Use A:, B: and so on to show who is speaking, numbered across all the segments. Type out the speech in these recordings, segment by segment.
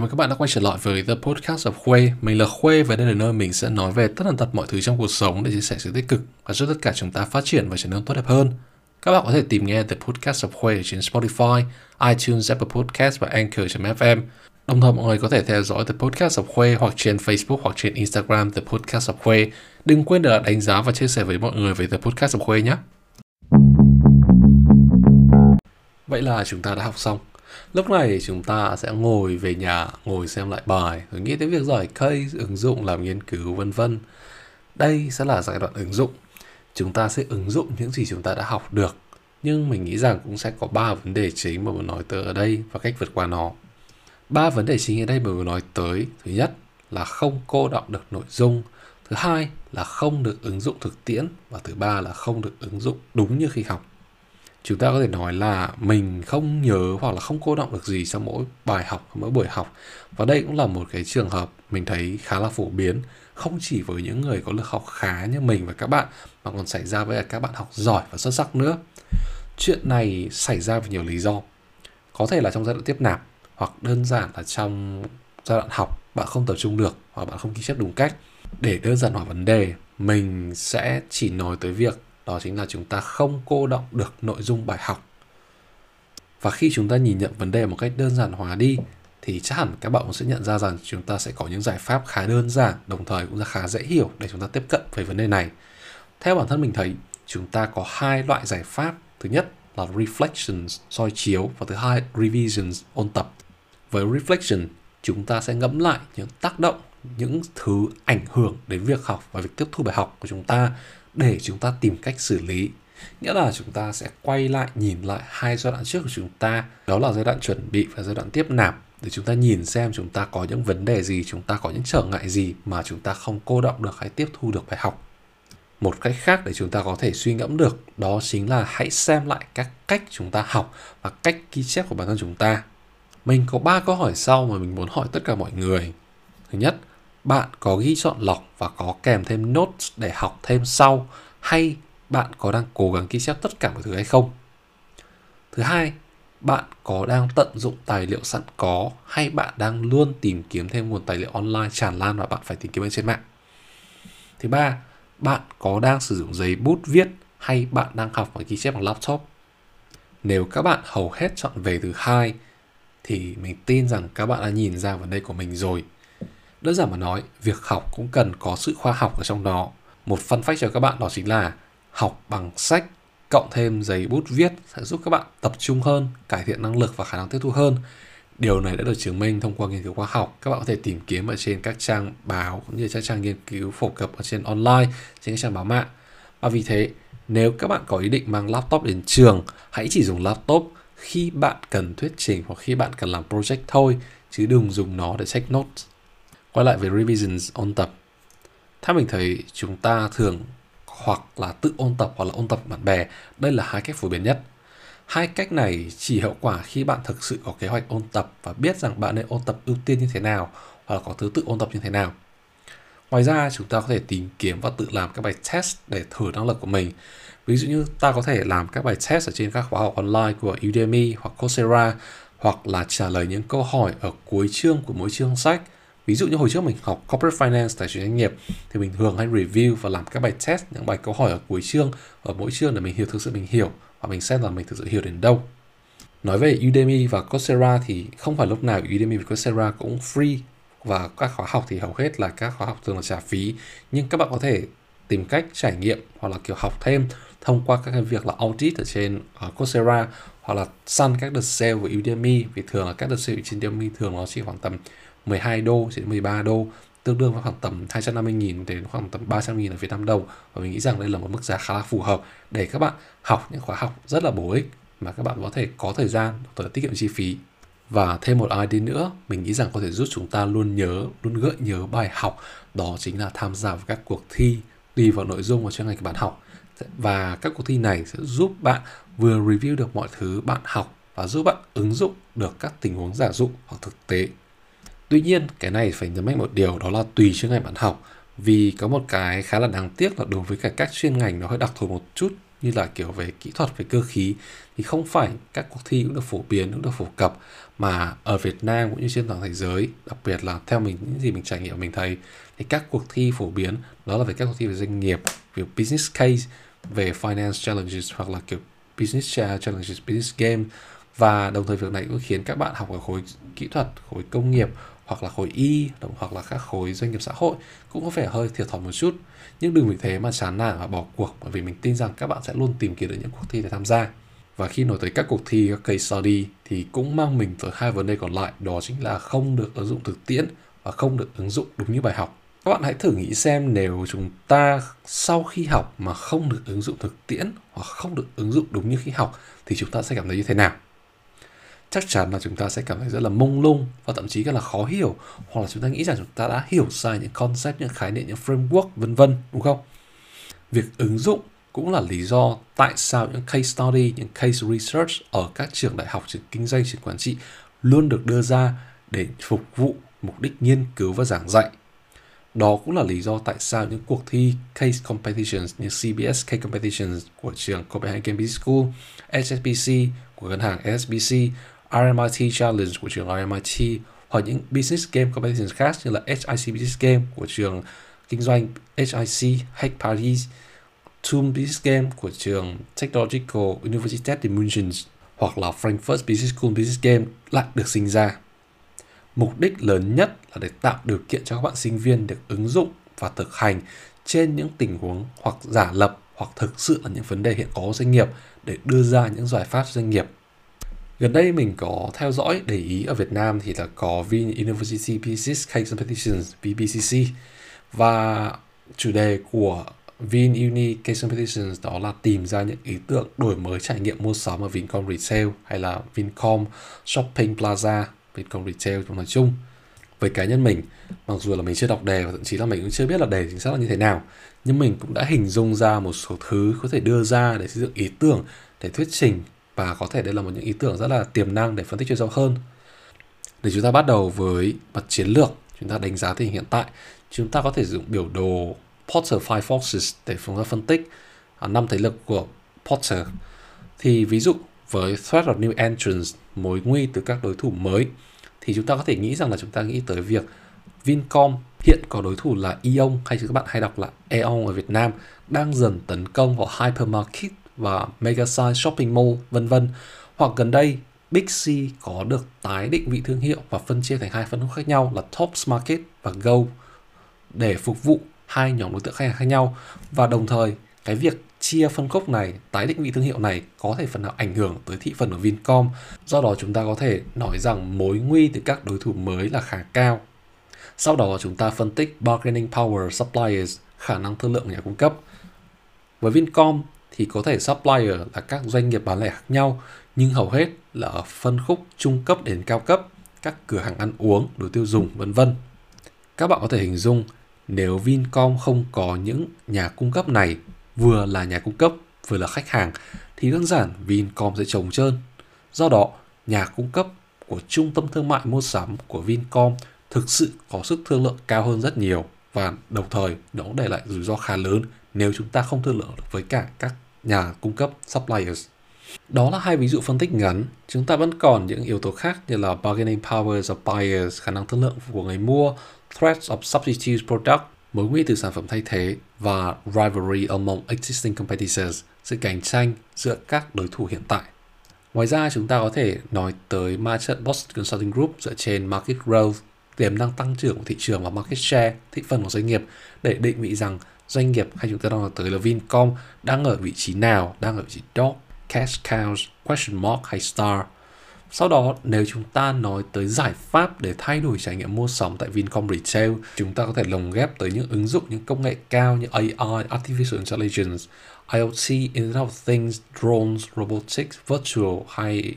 A: Chào mừng các bạn đã quay trở lại với The Podcast of Khuê. Mình là Khuê và đây là nơi mình sẽ nói về tất tần tật mọi thứ trong cuộc sống để chia sẻ sự tích cực và giúp tất cả chúng ta phát triển và trở nên tốt đẹp hơn. Các bạn có thể tìm nghe The Podcast of Khuê trên Spotify, iTunes, Apple Podcast và Anchor.fm. Đồng thời mọi người có thể theo dõi The Podcast of Khuê hoặc trên Facebook hoặc trên Instagram The Podcast of Khuê. Đừng quên để đánh giá và chia sẻ với mọi người về The Podcast of Khuê nhé. Vậy là chúng ta đã học xong. Lúc này chúng ta sẽ ngồi về nhà, ngồi xem lại bài, rồi nghĩ tới việc giải case, ứng dụng, làm nghiên cứu, vân vân. Đây sẽ là giai đoạn ứng dụng. Chúng ta sẽ ứng dụng những gì chúng ta đã học được. Nhưng mình nghĩ rằng cũng sẽ có ba vấn đề chính mà muốn nói tới ở đây và cách vượt qua nó. Ba vấn đề chính ở đây mà muốn nói tới. Thứ nhất là không cô đọng được nội dung. Thứ hai là không được ứng dụng thực tiễn. Và thứ ba là không được ứng dụng đúng như khi học chúng ta có thể nói là mình không nhớ hoặc là không cô động được gì sau mỗi bài học, mỗi buổi học. Và đây cũng là một cái trường hợp mình thấy khá là phổ biến, không chỉ với những người có lực học khá như mình và các bạn, mà còn xảy ra với các bạn học giỏi và xuất sắc nữa. Chuyện này xảy ra vì nhiều lý do. Có thể là trong giai đoạn tiếp nạp, hoặc đơn giản là trong giai đoạn học, bạn không tập trung được, hoặc bạn không ghi chép đúng cách. Để đơn giản hóa vấn đề, mình sẽ chỉ nói tới việc đó chính là chúng ta không cô động được nội dung bài học. Và khi chúng ta nhìn nhận vấn đề một cách đơn giản hóa đi, thì chắc hẳn các bạn cũng sẽ nhận ra rằng chúng ta sẽ có những giải pháp khá đơn giản, đồng thời cũng là khá dễ hiểu để chúng ta tiếp cận về vấn đề này. Theo bản thân mình thấy, chúng ta có hai loại giải pháp. Thứ nhất là reflections, soi chiếu, và thứ hai revisions, ôn tập. Với reflection, chúng ta sẽ ngẫm lại những tác động, những thứ ảnh hưởng đến việc học và việc tiếp thu bài học của chúng ta để chúng ta tìm cách xử lý. Nghĩa là chúng ta sẽ quay lại nhìn lại hai giai đoạn trước của chúng ta. Đó là giai đoạn chuẩn bị và giai đoạn tiếp nạp, để chúng ta nhìn xem chúng ta có những vấn đề gì, chúng ta có những trở ngại gì mà chúng ta không cô động được hay tiếp thu được bài học. Một cách khác để chúng ta có thể suy ngẫm được, đó chính là hãy xem lại các cách chúng ta học và cách ghi chép của bản thân chúng ta. Mình có ba câu hỏi sau mà mình muốn hỏi tất cả mọi người. Thứ nhất bạn có ghi chọn lọc và có kèm thêm notes để học thêm sau hay bạn có đang cố gắng ghi chép tất cả mọi thứ hay không? Thứ hai, bạn có đang tận dụng tài liệu sẵn có hay bạn đang luôn tìm kiếm thêm nguồn tài liệu online tràn lan và bạn phải tìm kiếm trên mạng? Thứ ba, bạn có đang sử dụng giấy bút viết hay bạn đang học và ghi chép bằng laptop? Nếu các bạn hầu hết chọn về thứ hai thì mình tin rằng các bạn đã nhìn ra vấn đề của mình rồi. Đơn giản mà nói, việc học cũng cần có sự khoa học ở trong đó. Một fun fact cho các bạn đó chính là học bằng sách cộng thêm giấy bút viết sẽ giúp các bạn tập trung hơn, cải thiện năng lực và khả năng tiếp thu hơn. Điều này đã được chứng minh thông qua nghiên cứu khoa học. Các bạn có thể tìm kiếm ở trên các trang báo cũng như các trang nghiên cứu phổ cập ở trên online, trên các trang báo mạng. Và vì thế, nếu các bạn có ý định mang laptop đến trường, hãy chỉ dùng laptop khi bạn cần thuyết trình hoặc khi bạn cần làm project thôi, chứ đừng dùng nó để check notes quay lại về revisions ôn tập. Theo mình thấy chúng ta thường hoặc là tự ôn tập hoặc là ôn tập bạn bè, đây là hai cách phổ biến nhất. Hai cách này chỉ hiệu quả khi bạn thực sự có kế hoạch ôn tập và biết rằng bạn nên ôn tập ưu tiên như thế nào hoặc là có thứ tự ôn tập như thế nào. Ngoài ra, chúng ta có thể tìm kiếm và tự làm các bài test để thử năng lực của mình. Ví dụ như ta có thể làm các bài test ở trên các khóa học online của Udemy hoặc Coursera hoặc là trả lời những câu hỏi ở cuối chương của mỗi chương sách ví dụ như hồi trước mình học corporate finance tài chính doanh nghiệp thì mình thường hay review và làm các bài test những bài câu hỏi ở cuối chương ở mỗi chương để mình hiểu thực sự mình hiểu và mình xem là mình thực sự hiểu đến đâu. Nói về Udemy và Coursera thì không phải lúc nào Udemy và Coursera cũng free và các khóa học thì hầu hết là các khóa học thường là trả phí. Nhưng các bạn có thể tìm cách trải nghiệm hoặc là kiểu học thêm thông qua các cái việc là audit ở trên uh, Coursera hoặc là săn các đợt sale của Udemy. Vì thường là các đợt sale trên Udemy thường nó chỉ khoảng tầm 12 đô đến 13 đô. Tương đương với khoảng tầm 250.000 đến khoảng tầm 300.000 ở Việt Nam đồng và mình nghĩ rằng đây là một mức giá khá là phù hợp để các bạn học những khóa học rất là bổ ích mà các bạn có thể có thời gian, có thể tiết kiệm chi phí. Và thêm một ID nữa, mình nghĩ rằng có thể giúp chúng ta luôn nhớ, luôn gợi nhớ bài học. Đó chính là tham gia vào các cuộc thi, tùy vào nội dung và chuyên ngành của bạn học. Và các cuộc thi này sẽ giúp bạn vừa review được mọi thứ bạn học và giúp bạn ứng dụng được các tình huống giả dụ hoặc thực tế. Tuy nhiên, cái này phải nhấn mạnh một điều đó là tùy chuyên ngành bạn học. Vì có một cái khá là đáng tiếc là đối với cả các chuyên ngành nó hơi đặc thù một chút như là kiểu về kỹ thuật, về cơ khí thì không phải các cuộc thi cũng được phổ biến, cũng được phổ cập mà ở Việt Nam cũng như trên toàn thế giới, đặc biệt là theo mình những gì mình trải nghiệm mình thấy thì các cuộc thi phổ biến đó là về các cuộc thi về doanh nghiệp, về business case, về finance challenges hoặc là kiểu business challenges, business game và đồng thời việc này cũng khiến các bạn học ở khối kỹ thuật, khối công nghiệp hoặc là khối y, hoặc là các khối doanh nghiệp xã hội cũng có vẻ hơi thiệt thòi một chút. Nhưng đừng vì thế mà chán nản và bỏ cuộc, bởi vì mình tin rằng các bạn sẽ luôn tìm kiếm được những cuộc thi để tham gia. Và khi nói tới các cuộc thi, các case study thì cũng mang mình tới hai vấn đề còn lại, đó chính là không được ứng dụng thực tiễn và không được ứng dụng đúng như bài học. Các bạn hãy thử nghĩ xem nếu chúng ta sau khi học mà không được ứng dụng thực tiễn hoặc không được ứng dụng đúng như khi học thì chúng ta sẽ cảm thấy như thế nào chắc chắn là chúng ta sẽ cảm thấy rất là mông lung và thậm chí là khó hiểu hoặc là chúng ta nghĩ rằng chúng ta đã hiểu sai những concept những khái niệm những framework vân vân đúng không? Việc ứng dụng cũng là lý do tại sao những case study những case research ở các trường đại học trường kinh doanh trường quản trị luôn được đưa ra để phục vụ mục đích nghiên cứu và giảng dạy. Đó cũng là lý do tại sao những cuộc thi case competitions như CBS Case Competitions của trường Copenhagen Business School, HSBC của ngân hàng SBC, RMIT Challenge của trường RMIT hoặc những business game competitions khác như là HIC Business Game của trường kinh doanh HIC Hack Paris, Tomb Business Game của trường Technological University of München hoặc là Frankfurt Business School Business Game lại được sinh ra. Mục đích lớn nhất là để tạo điều kiện cho các bạn sinh viên được ứng dụng và thực hành trên những tình huống hoặc giả lập hoặc thực sự là những vấn đề hiện có doanh nghiệp để đưa ra những giải pháp cho doanh nghiệp Gần đây mình có theo dõi để ý ở Việt Nam thì là có Vin University Business Case Competitions VBCC và chủ đề của Vin Uni Case Competitions đó là tìm ra những ý tưởng đổi mới trải nghiệm mua sắm ở Vincom Retail hay là Vincom Shopping Plaza, Vincom Retail trong nói chung. Với cá nhân mình, mặc dù là mình chưa đọc đề và thậm chí là mình cũng chưa biết là đề chính xác là như thế nào, nhưng mình cũng đã hình dung ra một số thứ có thể đưa ra để xây dựng ý tưởng để thuyết trình và có thể đây là một những ý tưởng rất là tiềm năng để phân tích chuyên sâu hơn. Để chúng ta bắt đầu với mặt chiến lược, chúng ta đánh giá tình hình hiện tại, chúng ta có thể dùng biểu đồ Porter Five Forces để chúng ta phân tích à, năm thế lực của Porter. Thì ví dụ với threat of new entrants, mối nguy từ các đối thủ mới, thì chúng ta có thể nghĩ rằng là chúng ta nghĩ tới việc Vincom hiện có đối thủ là Eon hay các bạn hay đọc là Eon ở Việt Nam đang dần tấn công vào hypermarket và Megasize shopping mall vân vân. Hoặc gần đây Big C có được tái định vị thương hiệu và phân chia thành hai phân khúc khác nhau là Tops Market và Go để phục vụ hai nhóm đối tượng khách hàng khác nhau và đồng thời cái việc chia phân khúc này, tái định vị thương hiệu này có thể phần nào ảnh hưởng tới thị phần của Vincom. Do đó chúng ta có thể nói rằng mối nguy từ các đối thủ mới là khá cao. Sau đó chúng ta phân tích bargaining power suppliers, khả năng thương lượng của nhà cung cấp. Với Vincom thì có thể supplier là các doanh nghiệp bán lẻ khác nhau nhưng hầu hết là ở phân khúc trung cấp đến cao cấp, các cửa hàng ăn uống, đồ tiêu dùng vân vân. Các bạn có thể hình dung nếu Vincom không có những nhà cung cấp này vừa là nhà cung cấp vừa là khách hàng thì đơn giản Vincom sẽ trống trơn. Do đó, nhà cung cấp của trung tâm thương mại mua sắm của Vincom thực sự có sức thương lượng cao hơn rất nhiều và đồng thời nó cũng để lại rủi ro khá lớn nếu chúng ta không thương lượng được với cả các nhà cung cấp suppliers. Đó là hai ví dụ phân tích ngắn. Chúng ta vẫn còn những yếu tố khác như là bargaining powers of buyers, khả năng thương lượng của người mua, threats of substitute product, mối nguy từ sản phẩm thay thế và rivalry among existing competitors, sự cạnh tranh giữa các đối thủ hiện tại. Ngoài ra, chúng ta có thể nói tới ma trận Boston Consulting Group dựa trên market growth, tiềm năng tăng trưởng của thị trường và market share, thị phần của doanh nghiệp để định vị rằng doanh nghiệp hay chúng ta đang nói tới là Vincom đang ở vị trí nào, đang ở vị trí top, cash cows, question mark hay star. Sau đó, nếu chúng ta nói tới giải pháp để thay đổi trải nghiệm mua sắm tại Vincom Retail, chúng ta có thể lồng ghép tới những ứng dụng những công nghệ cao như AI, Artificial Intelligence, IoT, Internet of Things, drones, robotics, virtual hay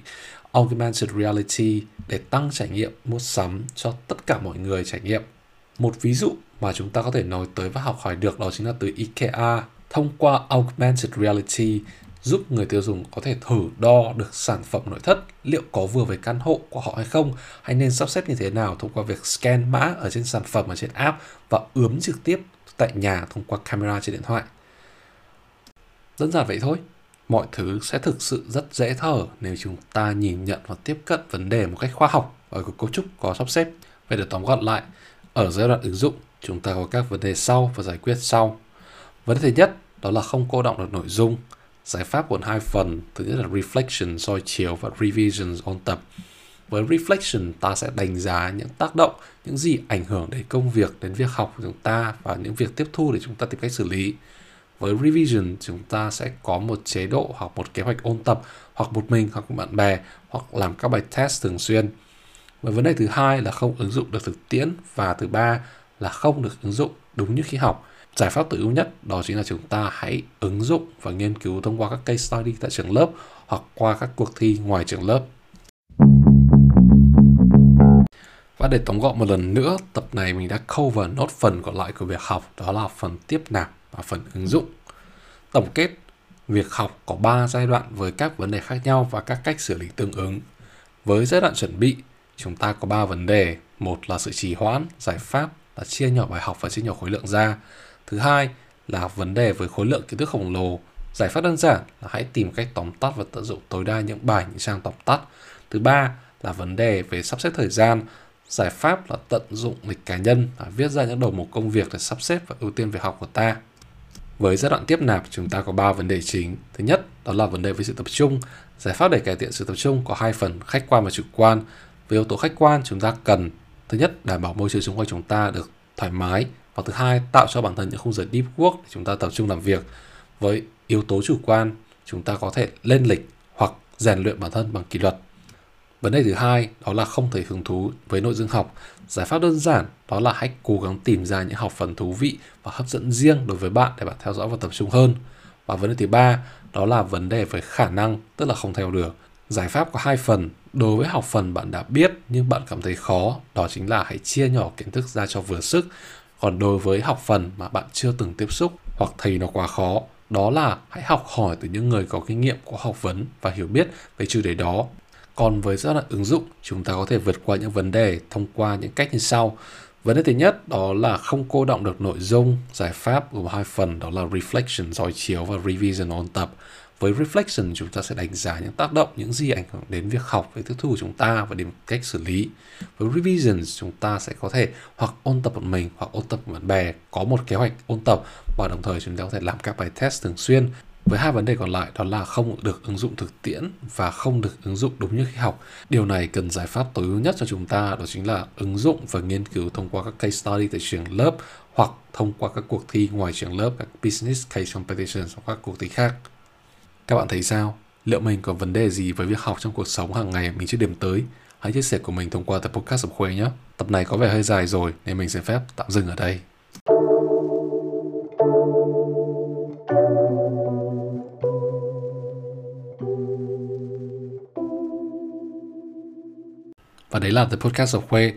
A: augmented reality để tăng trải nghiệm mua sắm cho tất cả mọi người trải nghiệm. Một ví dụ mà chúng ta có thể nói tới và học hỏi được đó chính là từ IKEA thông qua augmented reality giúp người tiêu dùng có thể thử đo được sản phẩm nội thất liệu có vừa với căn hộ của họ hay không hay nên sắp xếp như thế nào thông qua việc scan mã ở trên sản phẩm ở trên app và ướm trực tiếp tại nhà thông qua camera trên điện thoại. Đơn giản vậy thôi. mọi thứ sẽ thực sự rất dễ thở nếu chúng ta nhìn nhận và tiếp cận vấn đề một cách khoa học ở cấu trúc có sắp xếp. Vậy để tóm gọn lại, ở giai đoạn ứng dụng, chúng ta có các vấn đề sau và giải quyết sau. Vấn đề thứ nhất đó là không cô động được nội dung. Giải pháp gồm hai phần, thứ nhất là reflection soi chiếu và revision ôn tập. Với reflection, ta sẽ đánh giá những tác động, những gì ảnh hưởng đến công việc, đến việc học của chúng ta và những việc tiếp thu để chúng ta tìm cách xử lý. Với revision, chúng ta sẽ có một chế độ hoặc một kế hoạch ôn tập hoặc một mình hoặc cùng bạn bè hoặc làm các bài test thường xuyên. Và vấn đề thứ hai là không ứng dụng được thực tiễn và thứ ba là không được ứng dụng đúng như khi học. Giải pháp tối ưu nhất đó chính là chúng ta hãy ứng dụng và nghiên cứu thông qua các case study tại trường lớp hoặc qua các cuộc thi ngoài trường lớp. Và để tóm gọn một lần nữa, tập này mình đã cover nốt phần còn lại của việc học, đó là phần tiếp nạp và phần ứng dụng. Tổng kết, việc học có 3 giai đoạn với các vấn đề khác nhau và các cách xử lý tương ứng. Với giai đoạn chuẩn bị, chúng ta có 3 vấn đề. Một là sự trì hoãn, giải pháp là chia nhỏ bài học và chia nhỏ khối lượng ra. Thứ hai là vấn đề với khối lượng kiến thức khổng lồ. Giải pháp đơn giản là hãy tìm cách tóm tắt và tận dụng tối đa những bài những trang tóm tắt. Thứ ba là vấn đề về sắp xếp thời gian. Giải pháp là tận dụng lịch cá nhân và viết ra những đầu mục công việc để sắp xếp và ưu tiên việc học của ta. Với giai đoạn tiếp nạp, chúng ta có 3 vấn đề chính. Thứ nhất, đó là vấn đề về sự tập trung. Giải pháp để cải thiện sự tập trung có hai phần khách quan và chủ quan. Về yếu tố khách quan, chúng ta cần thứ nhất đảm bảo môi trường xung quanh chúng ta được thoải mái và thứ hai tạo cho bản thân những khung giờ deep work để chúng ta tập trung làm việc. Với yếu tố chủ quan, chúng ta có thể lên lịch hoặc rèn luyện bản thân bằng kỷ luật. Vấn đề thứ hai đó là không thấy hứng thú với nội dung học. Giải pháp đơn giản đó là hãy cố gắng tìm ra những học phần thú vị và hấp dẫn riêng đối với bạn để bạn theo dõi và tập trung hơn. Và vấn đề thứ ba đó là vấn đề về khả năng, tức là không theo được. Giải pháp có hai phần. Đối với học phần bạn đã biết nhưng bạn cảm thấy khó, đó chính là hãy chia nhỏ kiến thức ra cho vừa sức. Còn đối với học phần mà bạn chưa từng tiếp xúc hoặc thấy nó quá khó, đó là hãy học hỏi từ những người có kinh nghiệm có học vấn và hiểu biết về chủ đề đó còn với giai đoạn ứng dụng, chúng ta có thể vượt qua những vấn đề thông qua những cách như sau. Vấn đề thứ nhất đó là không cô động được nội dung, giải pháp gồm hai phần đó là reflection soi chiếu và revision ôn tập. Với reflection chúng ta sẽ đánh giá những tác động, những gì ảnh hưởng đến việc học về tiếp thu của chúng ta và đến cách xử lý. Với revision chúng ta sẽ có thể hoặc ôn tập một mình hoặc ôn tập một bạn bè, có một kế hoạch ôn tập và đồng thời chúng ta có thể làm các bài test thường xuyên với hai vấn đề còn lại đó là không được ứng dụng thực tiễn và không được ứng dụng đúng như khi học. Điều này cần giải pháp tối ưu nhất cho chúng ta đó chính là ứng dụng và nghiên cứu thông qua các case study tại trường lớp hoặc thông qua các cuộc thi ngoài trường lớp, các business case competitions hoặc các cuộc thi khác. Các bạn thấy sao? Liệu mình có vấn đề gì với việc học trong cuộc sống hàng ngày mình chưa điểm tới? Hãy chia sẻ của mình thông qua tập podcast của Khuê nhé. Tập này có vẻ hơi dài rồi nên mình xin phép tạm dừng ở đây. Và đấy là tập Podcast của Khuê.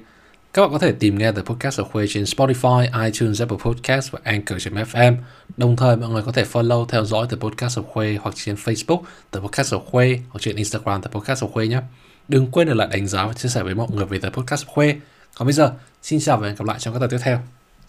A: Các bạn có thể tìm nghe The Podcast of Khuê trên Spotify, iTunes, Apple Podcast và Anchor.fm. Đồng thời mọi người có thể follow theo dõi The Podcast of Khuê hoặc trên Facebook The Podcast of Khuê hoặc trên Instagram The Podcast of Khuê nhé. Đừng quên để lại đánh giá và chia sẻ với mọi người về The Podcast of Khuê. Còn bây giờ, xin chào và hẹn gặp lại trong các tập tiếp theo.